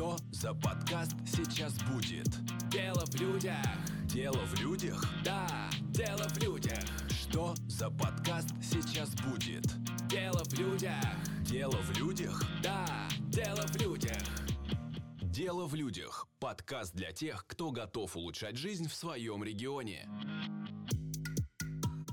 Что за подкаст сейчас будет? Дело в людях. Дело в людях? Да, дело в людях. Что за подкаст сейчас будет? Дело в людях. Дело в людях? Да, дело в людях. Дело в людях. Подкаст для тех, кто готов улучшать жизнь в своем регионе.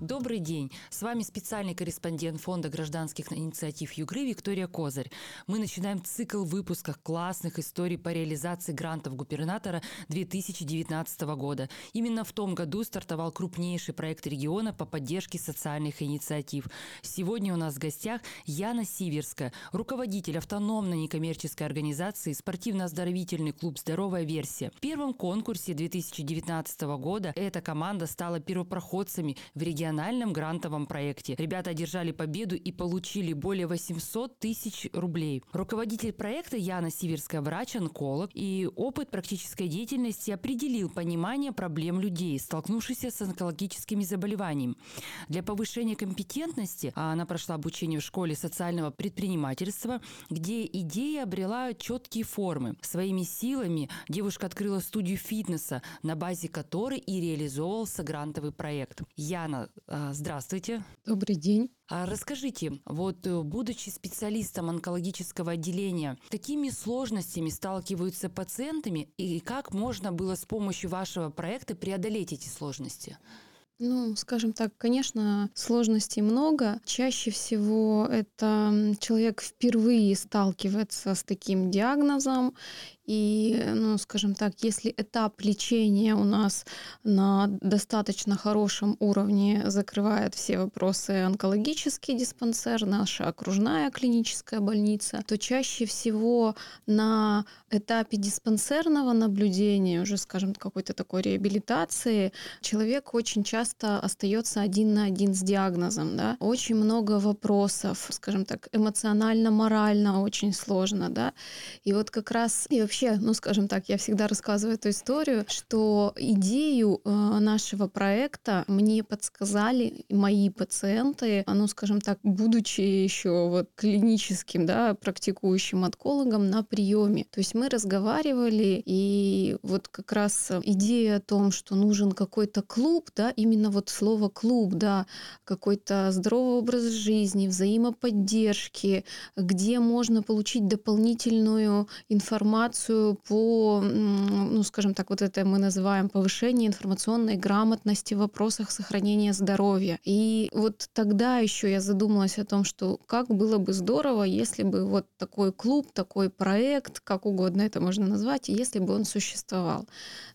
Добрый день. С вами специальный корреспондент Фонда гражданских инициатив Югры Виктория Козырь. Мы начинаем цикл выпусков классных историй по реализации грантов губернатора 2019 года. Именно в том году стартовал крупнейший проект региона по поддержке социальных инициатив. Сегодня у нас в гостях Яна Сиверская, руководитель автономной некоммерческой организации спортивно-оздоровительный клуб «Здоровая версия». В первом конкурсе 2019 года эта команда стала первопроходцами в региональном региональном грантовом проекте. Ребята одержали победу и получили более 800 тысяч рублей. Руководитель проекта Яна Сиверская, врач-онколог, и опыт практической деятельности определил понимание проблем людей, столкнувшихся с онкологическими заболеваниями. Для повышения компетентности а она прошла обучение в школе социального предпринимательства, где идея обрела четкие формы. Своими силами девушка открыла студию фитнеса, на базе которой и реализовывался грантовый проект. Яна, здравствуйте. Добрый день. А расскажите, вот э, будучи специалистом онкологического отделения, какими сложностями сталкиваются пациентами и как можно было с помощью вашего проекта преодолеть эти сложности? Ну, скажем так, конечно, сложностей много. Чаще всего это человек впервые сталкивается с таким диагнозом, и, ну, скажем так, если этап лечения у нас на достаточно хорошем уровне закрывает все вопросы онкологический диспансер, наша окружная клиническая больница, то чаще всего на этапе диспансерного наблюдения, уже, скажем, какой-то такой реабилитации, человек очень часто остается один на один с диагнозом. Да? Очень много вопросов, скажем так, эмоционально-морально очень сложно. Да? И вот как раз и вообще вообще, ну, скажем так, я всегда рассказываю эту историю, что идею э, нашего проекта мне подсказали мои пациенты, ну, скажем так, будучи еще вот клиническим, да, практикующим онкологом на приеме. То есть мы разговаривали, и вот как раз идея о том, что нужен какой-то клуб, да, именно вот слово клуб, да, какой-то здоровый образ жизни, взаимоподдержки, где можно получить дополнительную информацию информацию по, ну, скажем так, вот это мы называем повышение информационной грамотности в вопросах сохранения здоровья. И вот тогда еще я задумалась о том, что как было бы здорово, если бы вот такой клуб, такой проект, как угодно это можно назвать, если бы он существовал.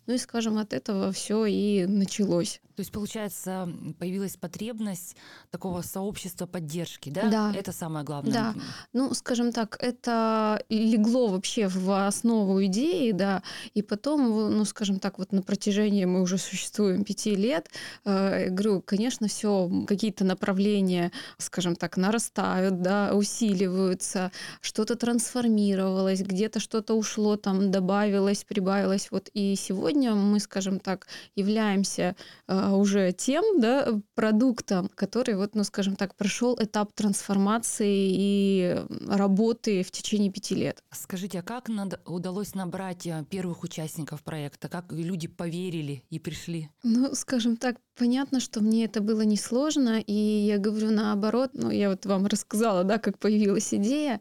Ну и, скажем, от этого все и началось. То есть, получается, появилась потребность такого сообщества поддержки, да? Да. Это самое главное. Да. Ну, скажем так, это легло вообще в основу идеи, да, и потом, ну, скажем так, вот на протяжении мы уже существуем пяти лет, э, говорю, конечно, все какие-то направления, скажем так, нарастают, да, усиливаются, что-то трансформировалось, где-то что-то ушло, там добавилось, прибавилось. Вот и сегодня мы, скажем так, являемся э, а, уже тем да, продуктом, который, вот, ну, скажем так, прошел этап трансформации и работы в течение пяти лет. Скажите, а как надо, удалось набрать а, первых участников проекта? Как люди поверили и пришли? Ну, скажем так, понятно, что мне это было несложно, и я говорю наоборот, ну, я вот вам рассказала, да, как появилась идея.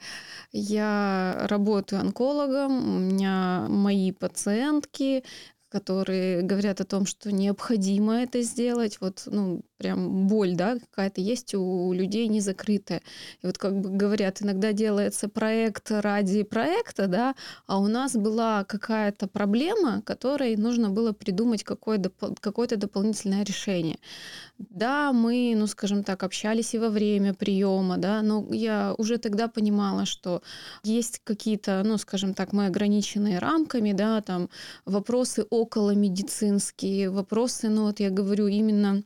Я работаю онкологом, у меня мои пациентки, которые говорят о том, что необходимо это сделать. Вот, ну, прям боль, да, какая-то есть у людей не закрытая. И вот как бы говорят, иногда делается проект ради проекта, да, а у нас была какая-то проблема, которой нужно было придумать какое-то, какое-то дополнительное решение. Да, мы, ну, скажем так, общались и во время приема, да, но я уже тогда понимала, что есть какие-то, ну, скажем так, мы ограниченные рамками, да, там вопросы около медицинские, вопросы, ну, вот я говорю именно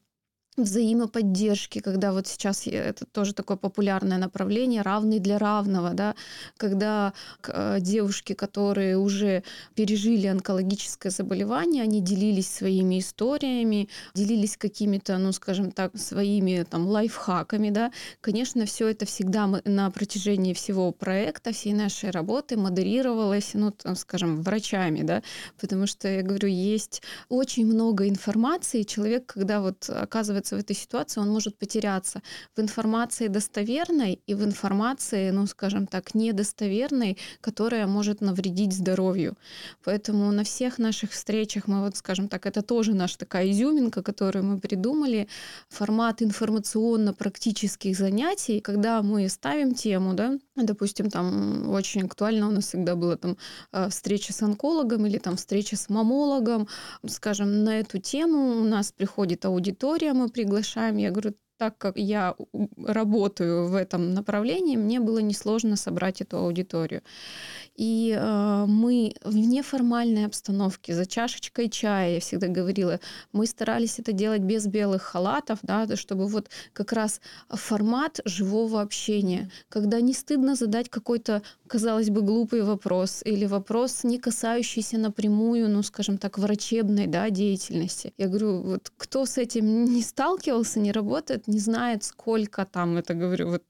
взаимоподдержки, когда вот сейчас это тоже такое популярное направление, равный для равного, да, когда э, девушки, которые уже пережили онкологическое заболевание, они делились своими историями, делились какими-то, ну, скажем так, своими там лайфхаками, да. Конечно, все это всегда на протяжении всего проекта, всей нашей работы модерировалось, ну, там, скажем, врачами, да, потому что, я говорю, есть очень много информации, человек, когда вот оказывается оказывается в этой ситуации, он может потеряться в информации достоверной и в информации, ну, скажем так, недостоверной, которая может навредить здоровью. Поэтому на всех наших встречах мы вот, скажем так, это тоже наша такая изюминка, которую мы придумали, формат информационно-практических занятий, когда мы ставим тему, да, допустим, там очень актуально у нас всегда была там э, встреча с онкологом или там встреча с мамологом, скажем, на эту тему у нас приходит аудитория, мы приглашаем. Я говорю, так как я работаю в этом направлении, мне было несложно собрать эту аудиторию. И э, мы в неформальной обстановке, за чашечкой чая, я всегда говорила, мы старались это делать без белых халатов, да, чтобы вот как раз формат живого общения, когда не стыдно задать какой-то, казалось бы, глупый вопрос или вопрос, не касающийся напрямую, ну, скажем так, врачебной да, деятельности. Я говорю, вот кто с этим не сталкивался, не работает, не знает, сколько там, это говорю, вот.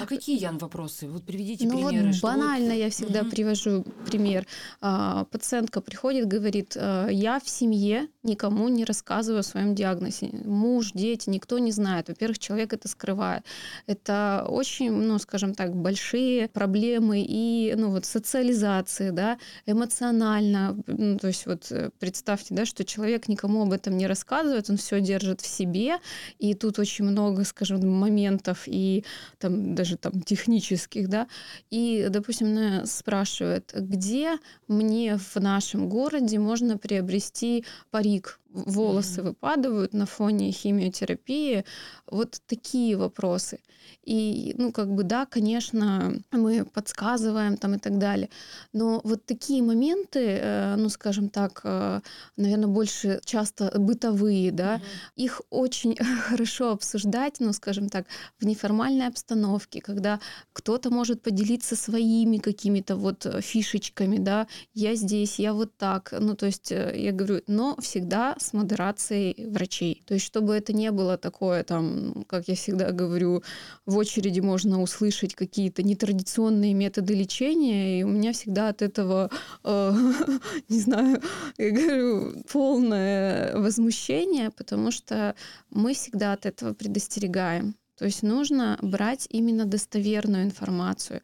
А какие, Ян, вопросы? Вот приведите ну, примеры. Вот банально вот... я всегда угу привожу пример. А, пациентка приходит, говорит, «Э, я в семье никому не рассказываю о своем диагнозе. Муж, дети, никто не знает. Во-первых, человек это скрывает. Это очень, ну, скажем так, большие проблемы и, ну, вот социализации, да, эмоционально. Ну, то есть вот э, представьте, да, что человек никому об этом не рассказывает, он все держит в себе, и тут очень много, скажем, моментов и там даже там технических, да, и, допустим, спрашивают, спрашивает, где мне в нашем городе можно приобрести парик волосы mm-hmm. выпадают на фоне химиотерапии. Вот такие вопросы. И, ну, как бы, да, конечно, мы подсказываем там и так далее. Но вот такие моменты, э, ну, скажем так, э, наверное, больше часто бытовые, да, mm-hmm. их очень хорошо обсуждать, ну, скажем так, в неформальной обстановке, когда кто-то может поделиться своими какими-то вот фишечками, да, я здесь, я вот так, ну, то есть э, я говорю, но всегда с модерацией врачей. То есть чтобы это не было такое, там, как я всегда говорю, в очереди можно услышать какие-то нетрадиционные методы лечения, и у меня всегда от этого, э, не знаю, я говорю, полное возмущение, потому что мы всегда от этого предостерегаем. То есть нужно брать именно достоверную информацию.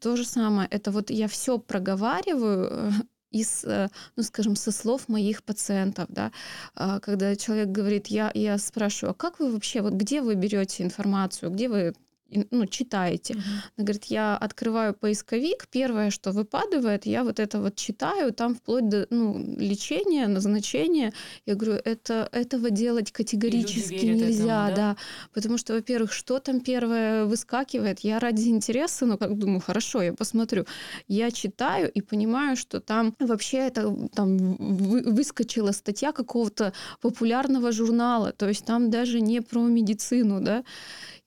То же самое, это вот я все проговариваю из, э, ну, скажем, со слов моих пациентов, да, а, когда человек говорит, я, я спрашиваю, а как вы вообще, вот где вы берете информацию, где вы ну, читаете. Uh-huh. Она говорит, я открываю поисковик, первое, что выпадывает, я вот это вот читаю, там вплоть до ну, лечения, назначения. Я говорю, это, этого делать категорически нельзя, этому, да? да, потому что, во-первых, что там первое выскакивает, я ради интереса, ну, как думаю, хорошо, я посмотрю. Я читаю и понимаю, что там вообще это там выскочила статья какого-то популярного журнала, то есть там даже не про медицину, да,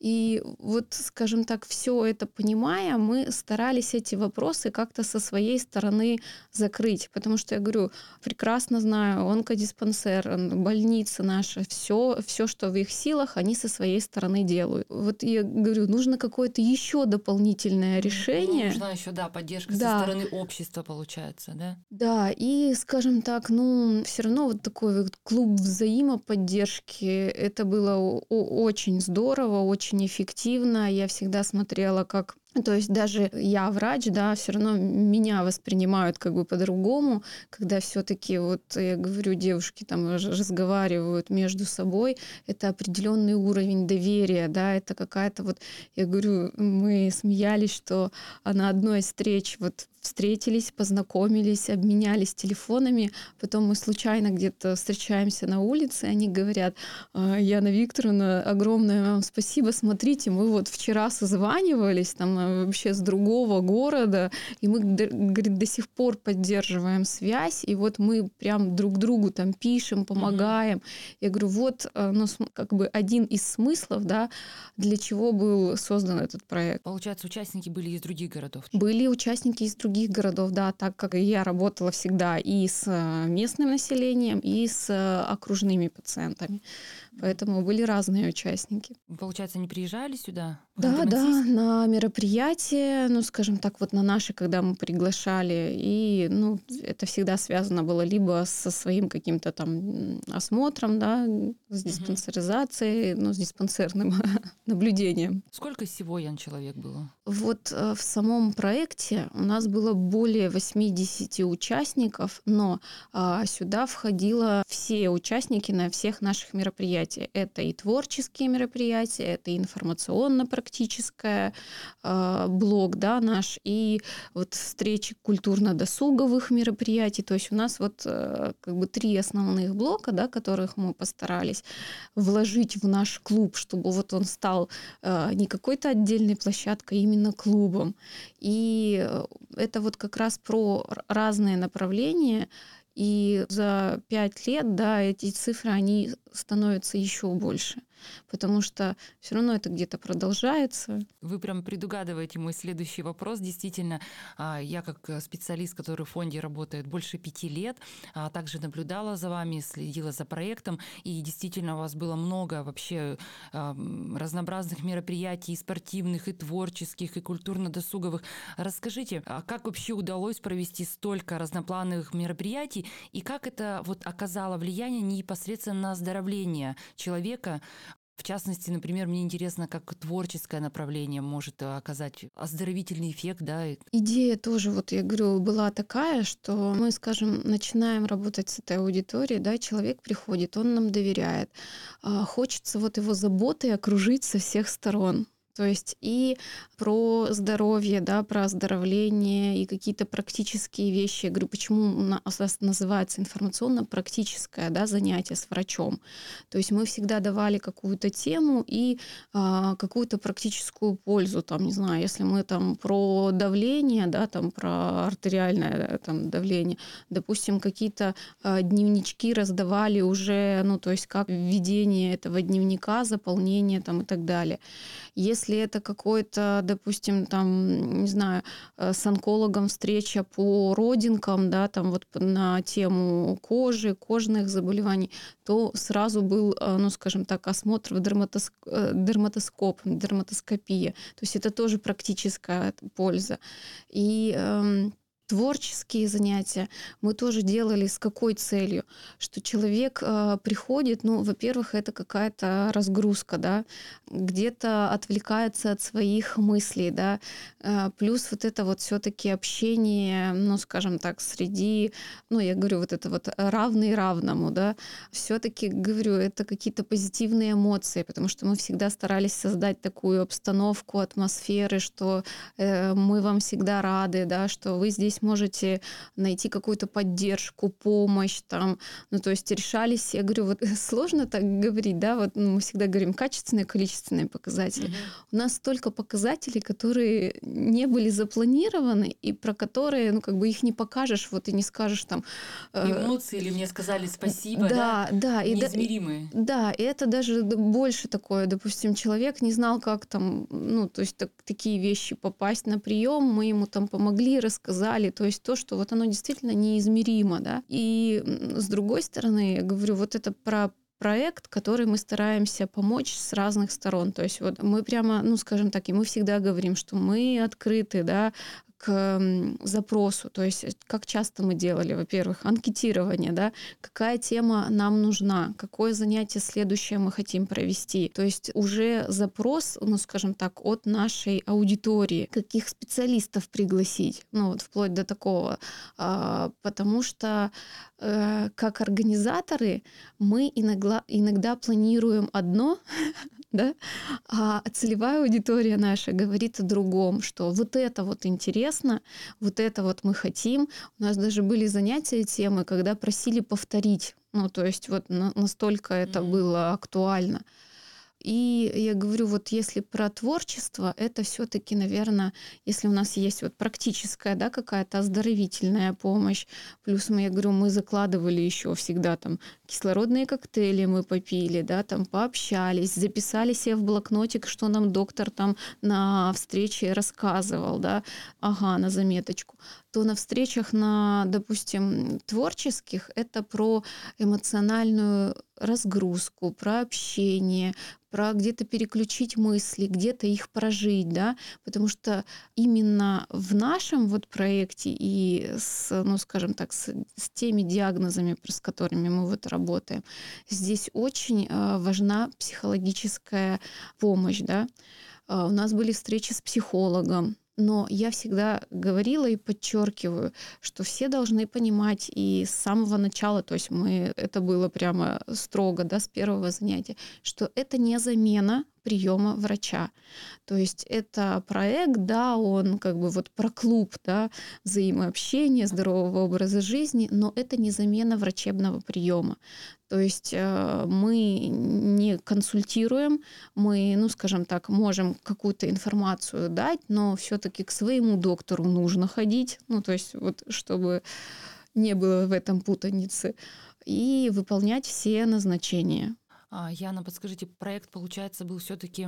и вот, скажем так, все это понимая, мы старались эти вопросы как-то со своей стороны закрыть, потому что я говорю, прекрасно знаю, онкодиспансер, больница наша, все, все, что в их силах, они со своей стороны делают. Вот я говорю, нужно какое-то еще дополнительное решение. Ну, нужна еще, да, поддержка да. со стороны общества, получается, да? Да, и, скажем так, ну, все равно вот такой вот клуб взаимоподдержки, это было очень здорово, очень очень эффективно. Я всегда смотрела, как то есть даже я врач, да, все равно меня воспринимают как бы по-другому, когда все-таки вот я говорю, девушки там разговаривают между собой, это определенный уровень доверия, да, это какая-то вот, я говорю, мы смеялись, что на одной из встреч вот встретились, познакомились, обменялись телефонами. Потом мы случайно где-то встречаемся на улице, они говорят, «А, Яна Викторовна, огромное вам спасибо, смотрите, мы вот вчера созванивались там а, вообще с другого города, и мы, говорит, до сих пор поддерживаем связь, и вот мы прям друг другу там пишем, помогаем. Mm-hmm. Я говорю, вот а, ну, как бы один из смыслов, да, для чего был создан этот проект. Получается, участники были из других городов? Были участники из других городов, да, так как я работала всегда и с э, местным населением, и с э, окружными пациентами. Поэтому были разные участники. Получается, они приезжали сюда? Да, да, на мероприятие, ну, скажем так, вот на наши, когда мы приглашали, и, ну, это всегда связано было либо со своим каким-то там осмотром, да, с диспансеризацией, ну, с диспансерным наблюдением. Сколько всего, Ян, человек было? Вот э, в самом проекте у нас было более 80 участников, но а, сюда входило все участники на всех наших мероприятиях. Это и творческие мероприятия, это и информационно-практическое а, блок, да, наш, и вот встречи культурно-досуговых мероприятий. То есть у нас вот а, как бы три основных блока, да, которых мы постарались вложить в наш клуб, чтобы вот он стал а, не какой-то отдельной площадкой, именно именно клубом. И э, это вот как раз про разные направления. И за пять лет, да, эти цифры, они становятся еще больше потому что все равно это где-то продолжается. Вы прям предугадываете мой следующий вопрос. Действительно, а, я как э, специалист, который в фонде работает больше пяти лет, а, также наблюдала за вами, следила за проектом, и действительно у вас было много вообще а, разнообразных мероприятий, и спортивных, и творческих, и культурно-досуговых. Расскажите, как вообще удалось провести столько разноплановых мероприятий, и как это вот оказало влияние непосредственно на оздоровление человека в частности, например, мне интересно, как творческое направление может э, оказать оздоровительный эффект, да? Идея тоже, вот я говорю, была такая, что мы, скажем, начинаем работать с этой аудиторией, да, человек приходит, он нам доверяет, а, хочется вот его заботой окружить со всех сторон. То есть и про здоровье, да, про оздоровление и какие-то практические вещи. Я говорю, почему у нас называется информационно-практическое да, занятие с врачом. То есть мы всегда давали какую-то тему и а, какую-то практическую пользу. Там, не знаю, если мы там про давление, да, там про артериальное там, давление, допустим, какие-то а, дневнички раздавали уже, ну, то есть как введение этого дневника, заполнение там и так далее. Если это какой-то, допустим, там, не знаю, э, с онкологом встреча по родинкам, да, там вот на тему кожи, кожных заболеваний, то сразу был, э, ну, скажем так, осмотр в дерматоск... Э, дерматоскоп, дерматоскопия. То есть это тоже практическая польза. И эм, творческие занятия мы тоже делали с какой целью? Что человек э, приходит, ну, во-первых, это какая-то разгрузка, да, где-то отвлекается от своих мыслей, да, э, плюс вот это вот все-таки общение, ну, скажем так, среди, ну, я говорю, вот это вот равный равному, да, все-таки, говорю, это какие-то позитивные эмоции, потому что мы всегда старались создать такую обстановку, атмосферы, что э, мы вам всегда рады, да, что вы здесь здесь можете найти какую-то поддержку, помощь там. Ну, то есть решались, я говорю, вот сложно так говорить, да, вот ну, мы всегда говорим качественные, количественные показатели. Mm-hmm. У нас столько показателей, которые не были запланированы и про которые, ну, как бы их не покажешь, вот и не скажешь там... Э, Эмоции или мне сказали спасибо, да? Да, да. Неизмеримые. И, да, и это даже больше такое, допустим, человек не знал, как там, ну, то есть так, такие вещи попасть на прием, мы ему там помогли, рассказали, далее. То есть то, что вот оно действительно неизмеримо, да. И с другой стороны, я говорю, вот это про проект, который мы стараемся помочь с разных сторон. То есть вот мы прямо, ну, скажем так, и мы всегда говорим, что мы открыты, да, к запросу, то есть э, как часто мы делали, во-первых, анкетирование, да, какая тема нам нужна, какое занятие следующее мы хотим провести, то есть уже запрос, ну, скажем так, от нашей аудитории, каких специалистов пригласить, ну, вот вплоть до такого, а, потому что э, как организаторы мы иногда, иногда планируем одно, да, а целевая аудитория наша говорит о другом, что вот это вот интересно, интересно, вот это вот мы хотим. У нас даже были занятия темы, когда просили повторить. Ну, то есть вот на, настолько это mm-hmm. было актуально. И я говорю, вот если про творчество, это все-таки, наверное, если у нас есть вот практическая, да, какая-то оздоровительная помощь, плюс мы, я говорю, мы закладывали еще всегда там кислородные коктейли мы попили, да, там пообщались, записали себе в блокнотик, что нам доктор там на встрече рассказывал, да, ага, на заметочку то на встречах на, допустим, творческих это про эмоциональную разгрузку, про общение, про где-то переключить мысли, где-то их прожить, да, потому что именно в нашем вот проекте и с, ну, скажем так, с, с теми диагнозами, с которыми мы вот работаем, здесь очень э, важна психологическая помощь, да. Э, у нас были встречи с психологом, но я всегда говорила и подчеркиваю, что все должны понимать и с самого начала, то есть мы это было прямо строго, да, с первого занятия, что это не замена приема врача. То есть это проект, да, он как бы вот про клуб, да, взаимообщения, здорового образа жизни, но это не замена врачебного приема. То есть э, мы не консультируем, мы, ну, скажем так, можем какую-то информацию дать, но все-таки к своему доктору нужно ходить, ну, то есть вот чтобы не было в этом путаницы, и выполнять все назначения. А, Яна, подскажите, проект, получается, был все-таки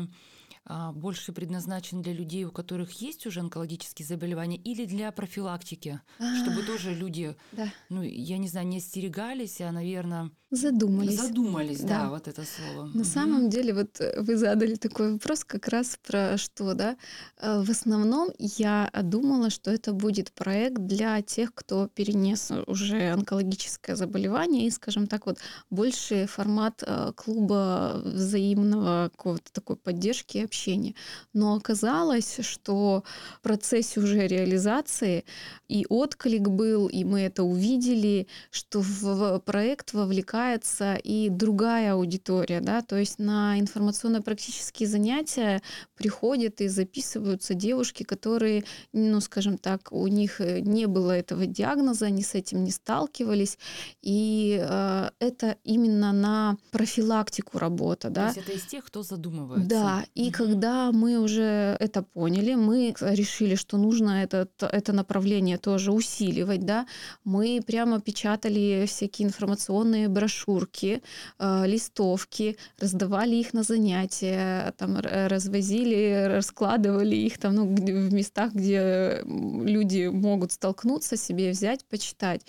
больше предназначен для людей, у которых есть уже онкологические заболевания, или для профилактики, чтобы тоже люди, да. ну, я не знаю, не остерегались, а, наверное, Задумались. Задумались, да, да вот это слово. На угу. самом деле, вот э, вы задали такой вопрос как раз про что, да. Э, в основном я думала, что это будет проект для тех, кто перенес уже онкологическое заболевание и, скажем так, вот больше формат э, клуба взаимного какого-то такой поддержки общения. Но оказалось, что в процессе уже реализации и отклик был, и мы это увидели, что в проект вовлекается и другая аудитория, да, то есть на информационно-практические занятия приходят и записываются девушки, которые, ну, скажем так, у них э, не было этого диагноза, они с этим не сталкивались, и э, это именно на профилактику работа, да. То есть это из тех, кто задумывается. Да, и. Когда мы уже это поняли, мы решили, что нужно это, это направление тоже усиливать, да, мы прямо печатали всякие информационные брошюрки, э, листовки, раздавали их на занятия, там развозили, раскладывали их там, ну, в местах, где люди могут столкнуться, себе взять, почитать.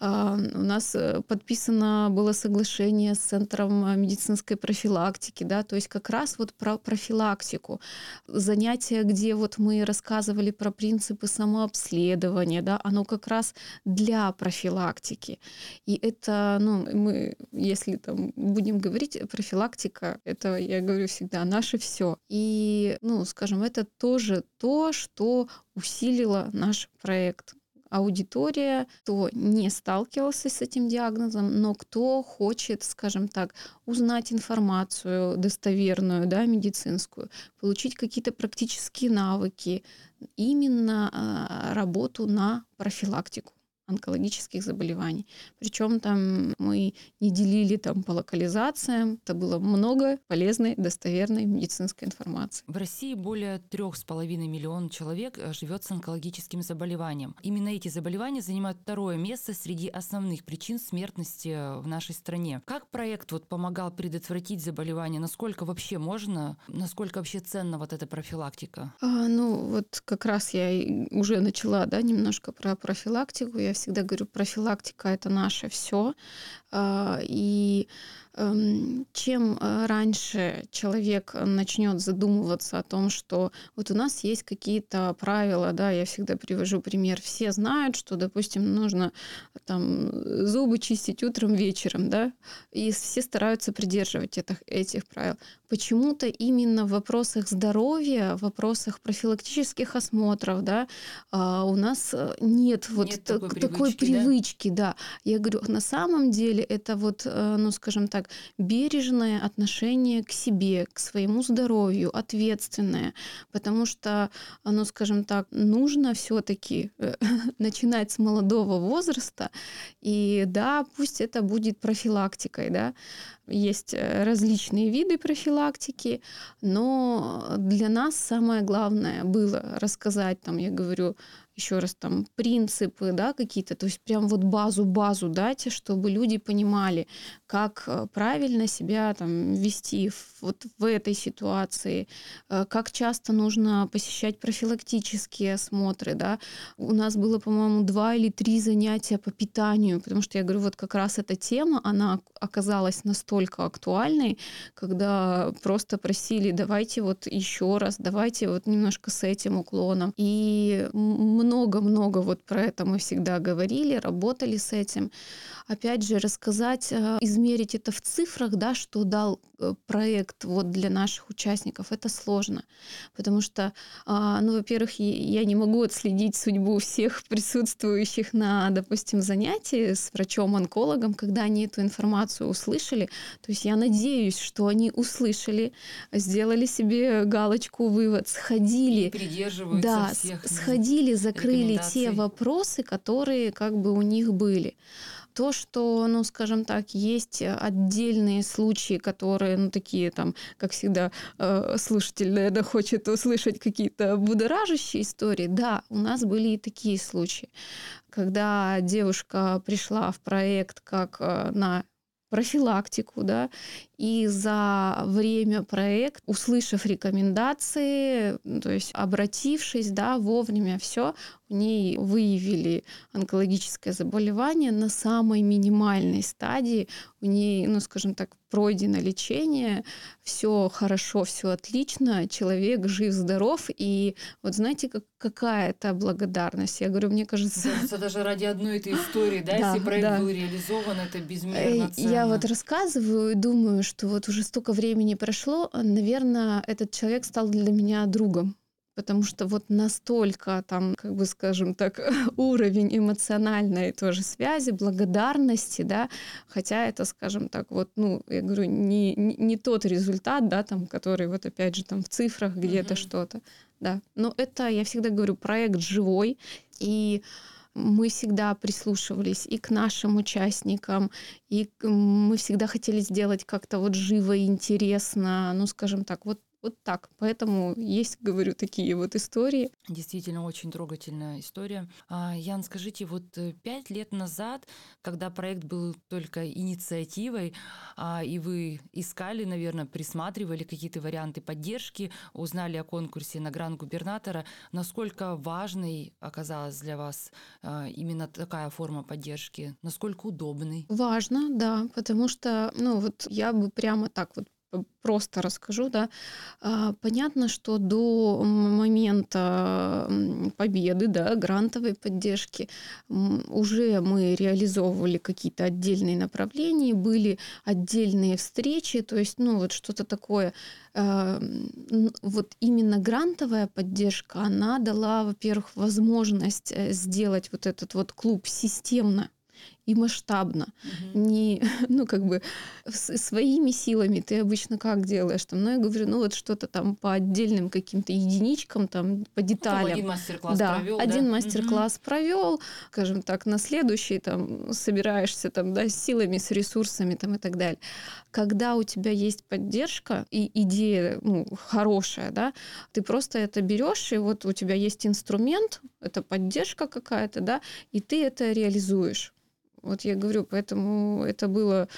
А, у нас э, подписано было соглашение с Центром медицинской профилактики, да, то есть как раз вот про профилактику. Занятия, где вот мы рассказывали про принципы самообследования, да, оно как раз для профилактики. И это, ну, мы если там будем говорить, профилактика, это, я говорю всегда, наше все. И, ну, скажем, это тоже то, что усилило наш проект аудитория, кто не сталкивался с этим диагнозом, но кто хочет, скажем так, узнать информацию достоверную, да, медицинскую, получить какие-то практические навыки, именно а, работу на профилактику онкологических заболеваний. Причем там мы не делили там по локализациям. Это было много полезной, достоверной медицинской информации. В России более трех с половиной миллионов человек э, живет с онкологическим заболеванием. Именно эти заболевания занимают второе место среди основных причин смертности э, в нашей стране. Как проект вот помогал предотвратить заболевание? Насколько вообще можно? Насколько вообще ценна вот эта профилактика? А, ну вот как раз я уже начала, да, немножко про профилактику. Я всегда говорю, профилактика это наше все. А, и Эм, чем э, раньше человек начнет задумываться о том, что вот у нас есть какие-то правила, да, я всегда привожу пример, все знают, что, допустим, нужно там зубы чистить утром, вечером, да, и все стараются придерживать этих, этих правил. Почему-то именно в вопросах здоровья, в вопросах профилактических осмотров, да, а, у нас э, нет вот такой, такой привычки, да. да. Я говорю, на самом деле это вот, э, ну, скажем так, так, бережное отношение к себе, к своему здоровью, ответственное, потому что, ну, скажем так, нужно все-таки э, начинать с молодого возраста, и да, пусть это будет профилактикой, да, есть э, различные виды профилактики, но для нас самое главное было рассказать, там, я говорю, еще раз там принципы, да, какие-то, то есть прям вот базу-базу дать, чтобы люди понимали, как э, правильно себя там вести вот в этой ситуации, э, как часто нужно посещать профилактические осмотры, да. У нас было, по-моему, два или три занятия по питанию, потому что я говорю, вот как раз эта тема, она оказалась настолько актуальной, когда просто просили, давайте вот еще раз, давайте вот немножко с этим уклоном. И много-много вот про это мы всегда говорили, работали с этим. Опять же, рассказать, э, измерить это в цифрах, да, что дал э, проект вот для наших участников, это сложно. Потому что, а, ну, во-первых, я не могу отследить судьбу всех присутствующих на, допустим, занятии с врачом-онкологом, когда они эту информацию услышали. То есть я надеюсь, что они услышали, сделали себе галочку, вывод, сходили. И да, всех сходили, закрыли те вопросы, которые как бы у них были. То, что, ну, скажем так, есть отдельные случаи, которые, ну, такие там, как всегда, э, слушатель, наверное, хочет услышать какие-то будоражащие истории. Да, у нас были и такие случаи, когда девушка пришла в проект как э, на профилактику, да, и за время проекта, услышав рекомендации, то есть обратившись, да, вовремя все, у ней выявили онкологическое заболевание на самой минимальной стадии. У ней, ну, скажем так, пройдено лечение, все хорошо, все отлично, человек жив-здоров. И вот знаете, как, какая это благодарность? Я говорю, мне кажется... Кажется, даже ради одной этой истории, да, да если проект да. был реализован, это безмерно ценно. Я вот рассказываю и думаю, что вот уже столько времени прошло, наверное, этот человек стал для меня другом потому что вот настолько там, как бы скажем так, уровень эмоциональной тоже связи, благодарности, да, хотя это, скажем так, вот, ну, я говорю, не, не, не тот результат, да, там, который вот опять же там в цифрах где-то uh-huh. что-то, да, но это, я всегда говорю, проект живой, и мы всегда прислушивались и к нашим участникам, и мы всегда хотели сделать как-то вот живо и интересно, ну, скажем так, вот вот так. Поэтому есть, говорю, такие вот истории. Действительно, очень трогательная история. А, Ян, скажите, вот э, пять лет назад, когда проект был только инициативой, а, и вы искали, наверное, присматривали какие-то варианты поддержки, узнали о конкурсе на гран-губернатора, насколько важной оказалась для вас а, именно такая форма поддержки? Насколько удобной? Важно, да, потому что, ну вот я бы прямо так вот просто расскажу, да. А, понятно, что до момента победы, да, грантовой поддержки уже мы реализовывали какие-то отдельные направления, были отдельные встречи, то есть, ну, вот что-то такое. А, вот именно грантовая поддержка, она дала, во-первых, возможность э, сделать вот этот вот клуб системно и масштабно. Угу. Не, ну, как бы своими силами ты обычно как делаешь? Там, ну, я говорю, ну, вот что-то там по отдельным каким-то единичкам, там, по ну, деталям. Ну, один мастер-класс да, провел, один да? мастер-класс угу. провел, скажем так, на следующий там собираешься там, да, с силами, с ресурсами там и так далее. Когда у тебя есть поддержка и идея, ну, хорошая, да, ты просто это берешь, и вот у тебя есть инструмент, это поддержка какая-то, да, и ты это реализуешь. Вот я говорю, поэтому это было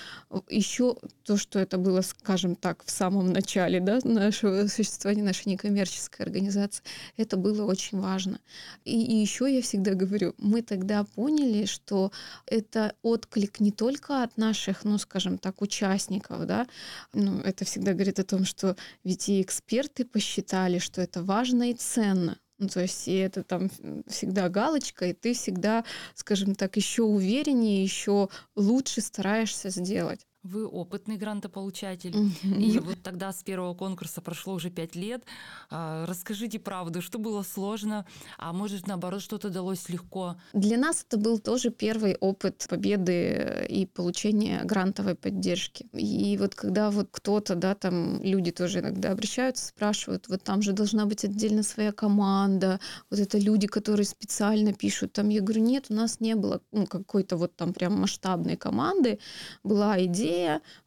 еще то, что это было, скажем так, в самом начале да, нашего существования, нашей некоммерческой организации, это было очень важно. И, и еще я всегда говорю, мы тогда поняли, что это отклик не только от наших, ну, скажем так, участников, да, ну, это всегда говорит о том, что ведь и эксперты посчитали, что это важно и ценно. Ну, то есть и это там всегда галочка, и ты всегда, скажем так, еще увереннее, еще лучше стараешься сделать. Вы опытный грантополучатель. И вот тогда с первого конкурса прошло уже пять лет. А, Расскажите правду, что было сложно, а может, наоборот, что-то далось легко. Для нас это был тоже первый опыт победы и получения грантовой поддержки. И вот когда вот кто-то, да, там люди тоже иногда обращаются, спрашивают, вот там же должна быть отдельно своя команда, вот это люди, которые специально пишут. Там я говорю, нет, у нас не было ну, какой-то вот там прям масштабной команды. Была идея,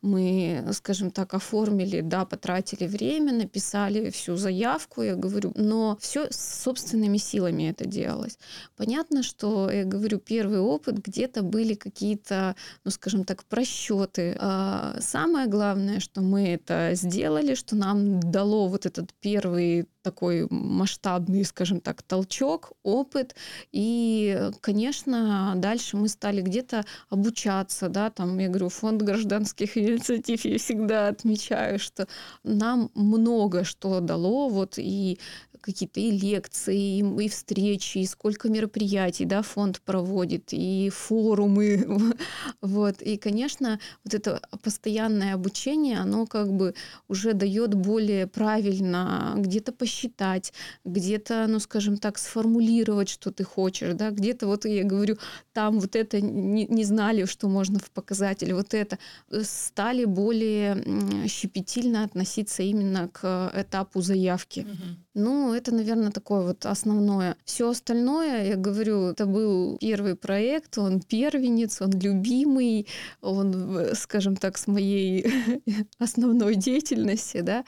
мы, скажем так, оформили, да, потратили время, написали всю заявку, я говорю, но все собственными силами это делалось. Понятно, что, я говорю, первый опыт, где-то были какие-то, ну, скажем так, просчеты. А самое главное, что мы это сделали, что нам дало вот этот первый такой масштабный, скажем так, толчок, опыт. И, конечно, дальше мы стали где-то обучаться, да, там, я говорю, фонд гражданских инициатив, я всегда отмечаю, что нам много что дало, вот и какие-то и лекции, и, и встречи, и сколько мероприятий, да, фонд проводит, и форумы, вот. И, конечно, вот это постоянное обучение, оно как бы уже дает более правильно где-то посчитать, где-то, ну, скажем так, сформулировать, что ты хочешь, да, где-то вот я говорю, там вот это не, не знали, что можно в показателе, вот это стали более щепетильно относиться именно к этапу заявки. Ну, это, наверное, такое вот основное. Все остальное, я говорю, это был первый проект, он первенец, он любимый, он, э, скажем так, с моей основной деятельности, да,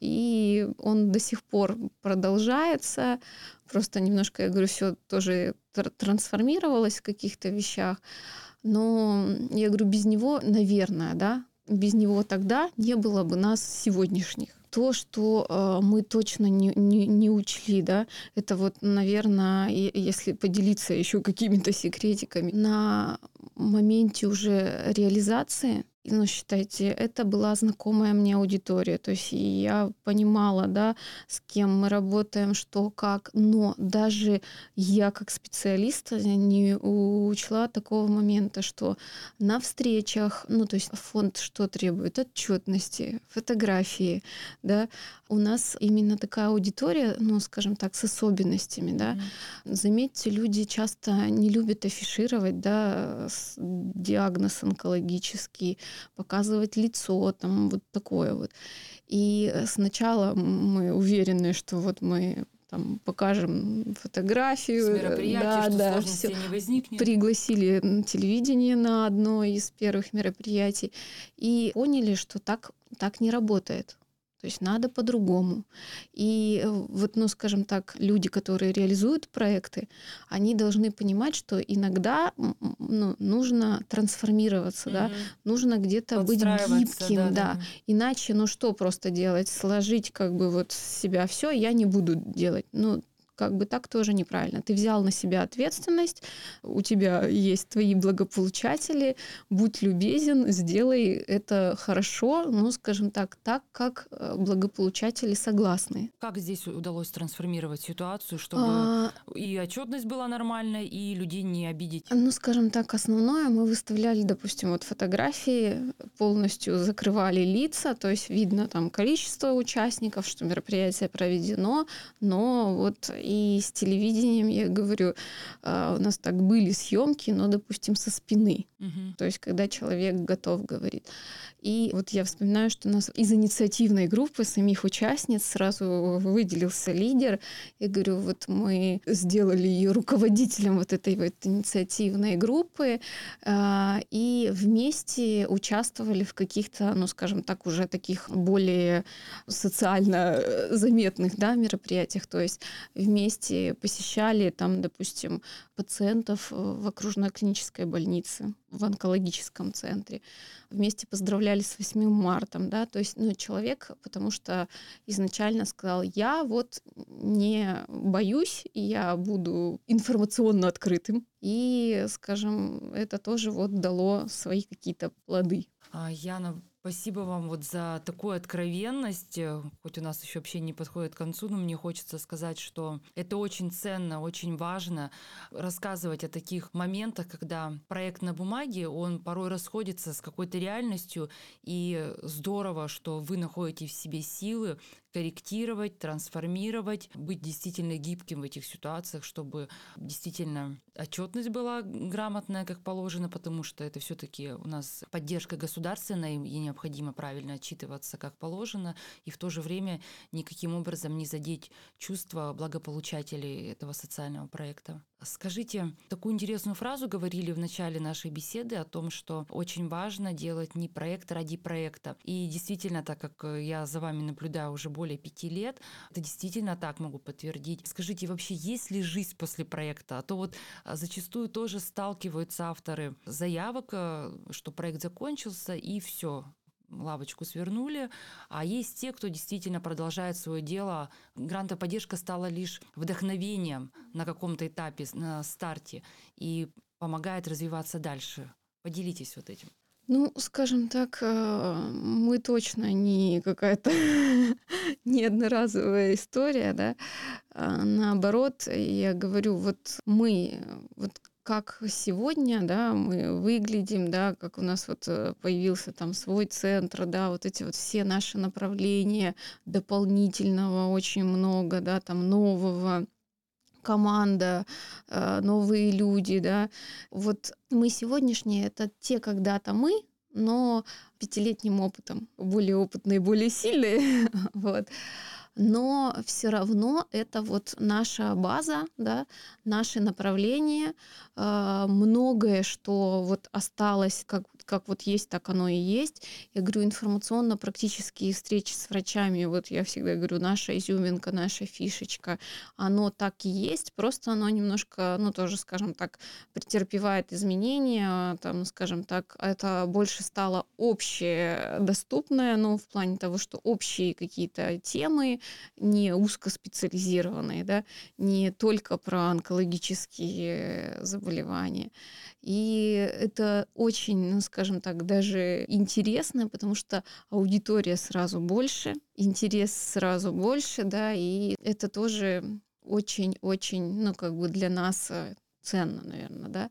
и он до сих пор продолжается. Просто немножко, я говорю, все тоже тр- трансформировалось в каких-то вещах. Но я говорю, без него, наверное, да, без него тогда не было бы нас сегодняшних. То, что э, мы точно не, не, не учли, да, это вот, наверное, если поделиться еще какими-то секретиками, на моменте уже реализации, ну, считайте, это была знакомая мне аудитория. То есть я понимала, да, с кем мы работаем, что, как. Но даже я как специалист не учла такого момента, что на встречах, ну, то есть фонд что требует? Отчетности, фотографии, да. У нас именно такая аудитория, ну, скажем так, с особенностями, да. Заметьте, люди часто не любят афишировать, да, диагноз онкологический, показывать лицо, там вот такое вот. И сначала мы уверены, что вот мы там покажем фотографию, С мероприятия, да, что да, всё. не возникнет. Пригласили телевидение на одно из первых мероприятий и поняли, что так, так не работает. То есть надо по-другому. И э, вот, ну, скажем так, люди, которые реализуют проекты, они должны понимать, что иногда ну, нужно трансформироваться, да, нужно где-то быть гибким, да, Иначе, ну что просто делать? Сложить как бы вот с себя все, я не буду делать. Ну, как бы так тоже неправильно. Ты взял на себя ответственность, у тебя есть твои благополучатели, будь любезен, сделай это хорошо, ну, скажем так, так, как э, благополучатели согласны. Как здесь удалось трансформировать ситуацию, чтобы А, и отчетность была нормальная, и людей не обидеть? Ну, скажем так, основное мы выставляли, допустим, вот фотографии, полностью закрывали лица, то есть видно там количество участников, что мероприятие проведено, но вот и с телевидением, я говорю, а, у нас так были съемки, но, допустим, со спины. Мгм. То есть, когда человек готов говорит. И вот я вспоминаю, что у нас из инициативной группы самих участниц сразу выделился лидер. Я говорю, вот мы сделали ее руководителем вот этой вот инициативной группы а, и вместе участвовали в каких-то, ну, скажем так, уже таких более социально э, заметных да, мероприятиях. То есть вместе посещали там, допустим, пациентов э, в окружной клинической больнице, в онкологическом центре. Вместе поздравляли с 8 марта, да, то есть, ну, человек, потому что изначально сказал, я вот не боюсь, я буду информационно открытым. И, скажем, это тоже вот дало свои какие-то плоды. А, Яна, Спасибо вам вот за такую откровенность. Э, хоть у нас еще вообще не подходит к концу, но мне хочется сказать, что это очень ценно, очень важно рассказывать о таких моментах, когда проект на бумаге, он порой расходится с какой-то реальностью, и здорово, что вы находите в себе силы корректировать, трансформировать, быть действительно гибким в этих ситуациях, чтобы действительно отчетность была грамотная, как положено, потому что это все-таки у нас поддержка государственная, и необходимо правильно отчитываться, как положено, и в то же время никаким образом не задеть чувства благополучателей этого социального проекта. Скажите, такую интересную фразу говорили в начале нашей беседы о том, что очень важно делать не проект ради проекта. И действительно, так как я за вами наблюдаю уже более пяти лет, это действительно так могу подтвердить. Скажите, вообще есть ли жизнь после проекта? А то вот а, зачастую тоже сталкиваются авторы заявок, э, что проект закончился и все, лавочку свернули, а есть те, кто действительно продолжает свое дело. Грантовая поддержка стала лишь вдохновением на каком-то этапе, на старте, и помогает развиваться дальше. Поделитесь вот этим. Ну, скажем так, э, мы точно не какая-то не одноразовая история, да. А наоборот, я говорю, вот мы, вот как сегодня, да, мы выглядим, да, как у нас вот э, появился там свой центр, да, вот эти вот все наши направления дополнительного очень много, да, там нового команда, э, новые люди, да. Вот мы сегодняшние — это те когда-то мы, но пятилетним опытом, более опытные, более сильные, вот но все равно это вот наша база, да, наши направления, э, многое, что вот осталось, как, как вот есть, так оно и есть. Я говорю, информационно практические встречи с врачами, вот я всегда говорю, наша изюминка, наша фишечка, оно так и есть, просто оно немножко, ну тоже, скажем так, претерпевает изменения, там, скажем так, это больше стало общее, доступное, ну, в плане того, что общие какие-то темы, не узкоспециализированные, да, не только про онкологические заболевания. И это очень, ну, скажем так, даже интересно, потому что аудитория сразу больше, интерес сразу больше, да, и это тоже очень-очень, ну, как бы для нас э, ценно, наверное, да.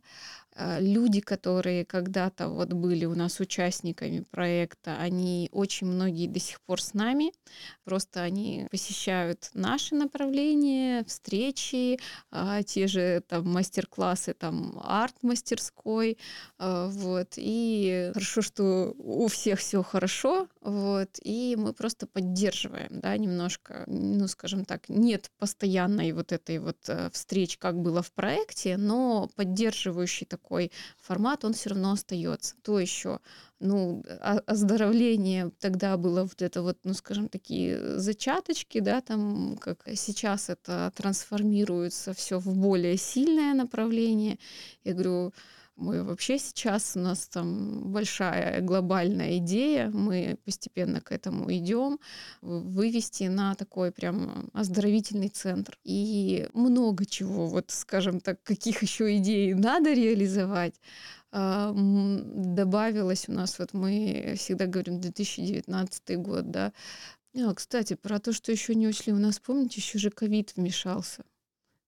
А, люди, которые когда-то вот были у нас участниками проекта, они очень многие до сих пор с нами. Просто они посещают наши направления, встречи, а, те же там мастер-классы, там арт-мастерской, а, вот. И хорошо, что у всех все хорошо, вот. И мы просто поддерживаем, да, немножко, ну, скажем так, нет постоянной вот этой вот э, встреч, как было в проекте, но поддерживающий такой такой формат, он все равно остается. То еще, ну, оздоровление тогда было вот это вот, ну, скажем, такие зачаточки, да, там, как сейчас это трансформируется все в более сильное направление. Я говорю, мы вообще сейчас, у нас там большая глобальная идея, мы постепенно к этому идем, вывести на такой прям оздоровительный центр. И много чего, вот скажем так, каких еще идей надо реализовать, а, добавилось у нас, вот мы всегда говорим 2019 год, да. А, кстати, про то, что еще не учли, у нас, помните, еще же ковид вмешался.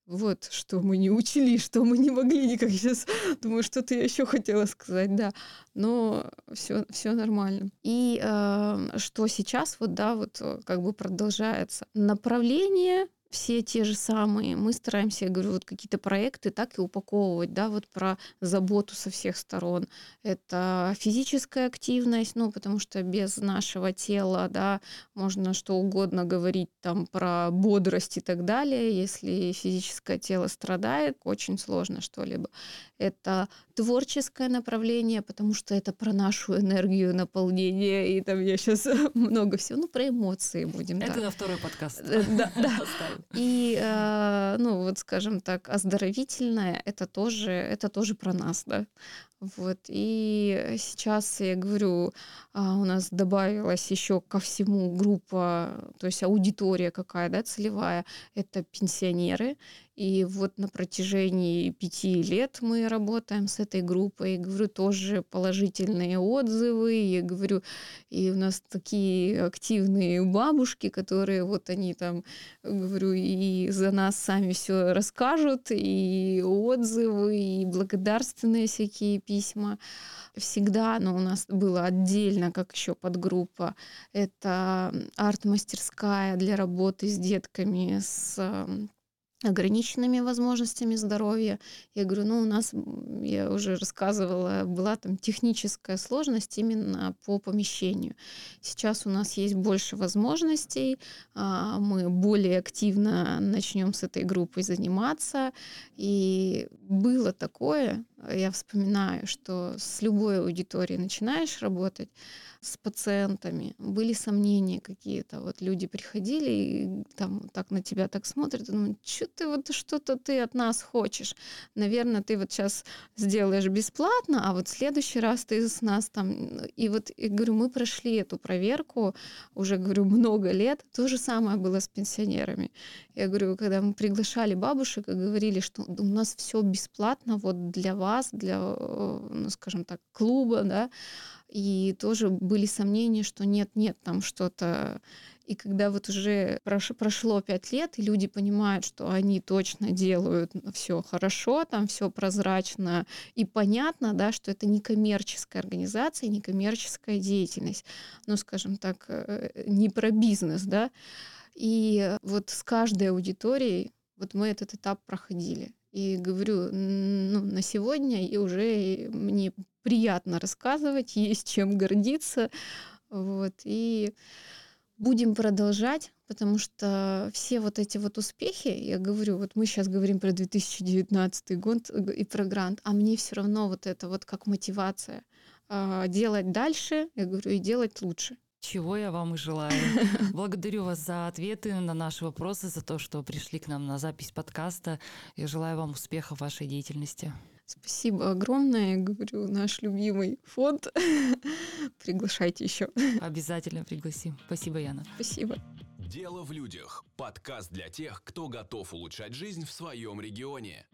Вот что мы не учили, что мы не могли никак. Сейчас думаю, что-то я еще хотела сказать, да. Но все, все нормально. И э, что сейчас, вот, да, вот э, как бы продолжается. Направление все те же самые. Мы стараемся, я говорю, вот какие-то проекты так и упаковывать, да, вот про заботу со всех сторон. Это физическая активность, ну, потому что без нашего тела, да, можно что угодно говорить там про бодрость и так далее. Если физическое тело страдает, очень сложно что-либо. Это творческое направление, потому что это про нашу энергию наполнения, и там я сейчас много всего, ну, про эмоции будем. Это да. на второй подкаст. Э, да, да. И, э, ну, вот, скажем так, оздоровительное, это тоже, это тоже про нас, да. Вот. И сейчас, я говорю, а, у нас добавилась еще ко всему группа, то есть аудитория какая, да, целевая, это пенсионеры. И вот на протяжении пяти лет мы работаем с этой группой. И, говорю, тоже положительные отзывы. Я говорю, и у нас такие активные бабушки, которые вот они там, говорю, и за нас сами все расскажут, и отзывы, и благодарственные всякие письма. Всегда, но у нас было отдельно, как еще подгруппа, это арт-мастерская для работы с детками с ограниченными возможностями здоровья. Я говорю, ну, у нас, я уже рассказывала, была там техническая сложность именно по помещению. Сейчас у нас есть больше возможностей, а, мы более активно начнем с этой группой заниматься. И было такое, я вспоминаю, что с любой аудиторией начинаешь работать, с пациентами, были сомнения какие-то. Вот люди приходили и там так на тебя так смотрят, и думают, что ты вот что-то ты от нас хочешь. Наверное, ты вот сейчас сделаешь бесплатно, а вот в следующий раз ты с нас там... И вот, и говорю, мы прошли эту проверку уже, говорю, много лет. То же самое было с пенсионерами. Я говорю, когда мы приглашали бабушек и говорили, что у нас все бесплатно вот для вас, для, э, ну, скажем так, клуба, да, и тоже были сомнения, что нет-нет, там что-то... И когда вот уже прошло пять лет, и люди понимают, что они точно делают все хорошо, там все прозрачно и понятно, да, что это не коммерческая организация, не коммерческая деятельность, ну, скажем так, э, не про бизнес, да. И вот с каждой аудиторией вот мы этот этап проходили. И говорю, ну, на сегодня и уже мне приятно рассказывать, есть чем гордиться. Вот, и будем продолжать, потому что все вот эти вот успехи, я говорю, вот мы сейчас говорим про 2019 год и про грант, а мне все равно вот это вот как мотивация а, делать дальше, я говорю, и делать лучше. Чего я вам и желаю. Благодарю вас за ответы на наши вопросы, за то, что пришли к нам на запись подкаста. Я желаю вам успеха в вашей деятельности. Спасибо огромное. Я говорю, наш любимый фонд. Приглашайте еще. Обязательно пригласим. Спасибо, Яна. Спасибо. Дело в людях. Подкаст для тех, кто готов улучшать жизнь в своем регионе.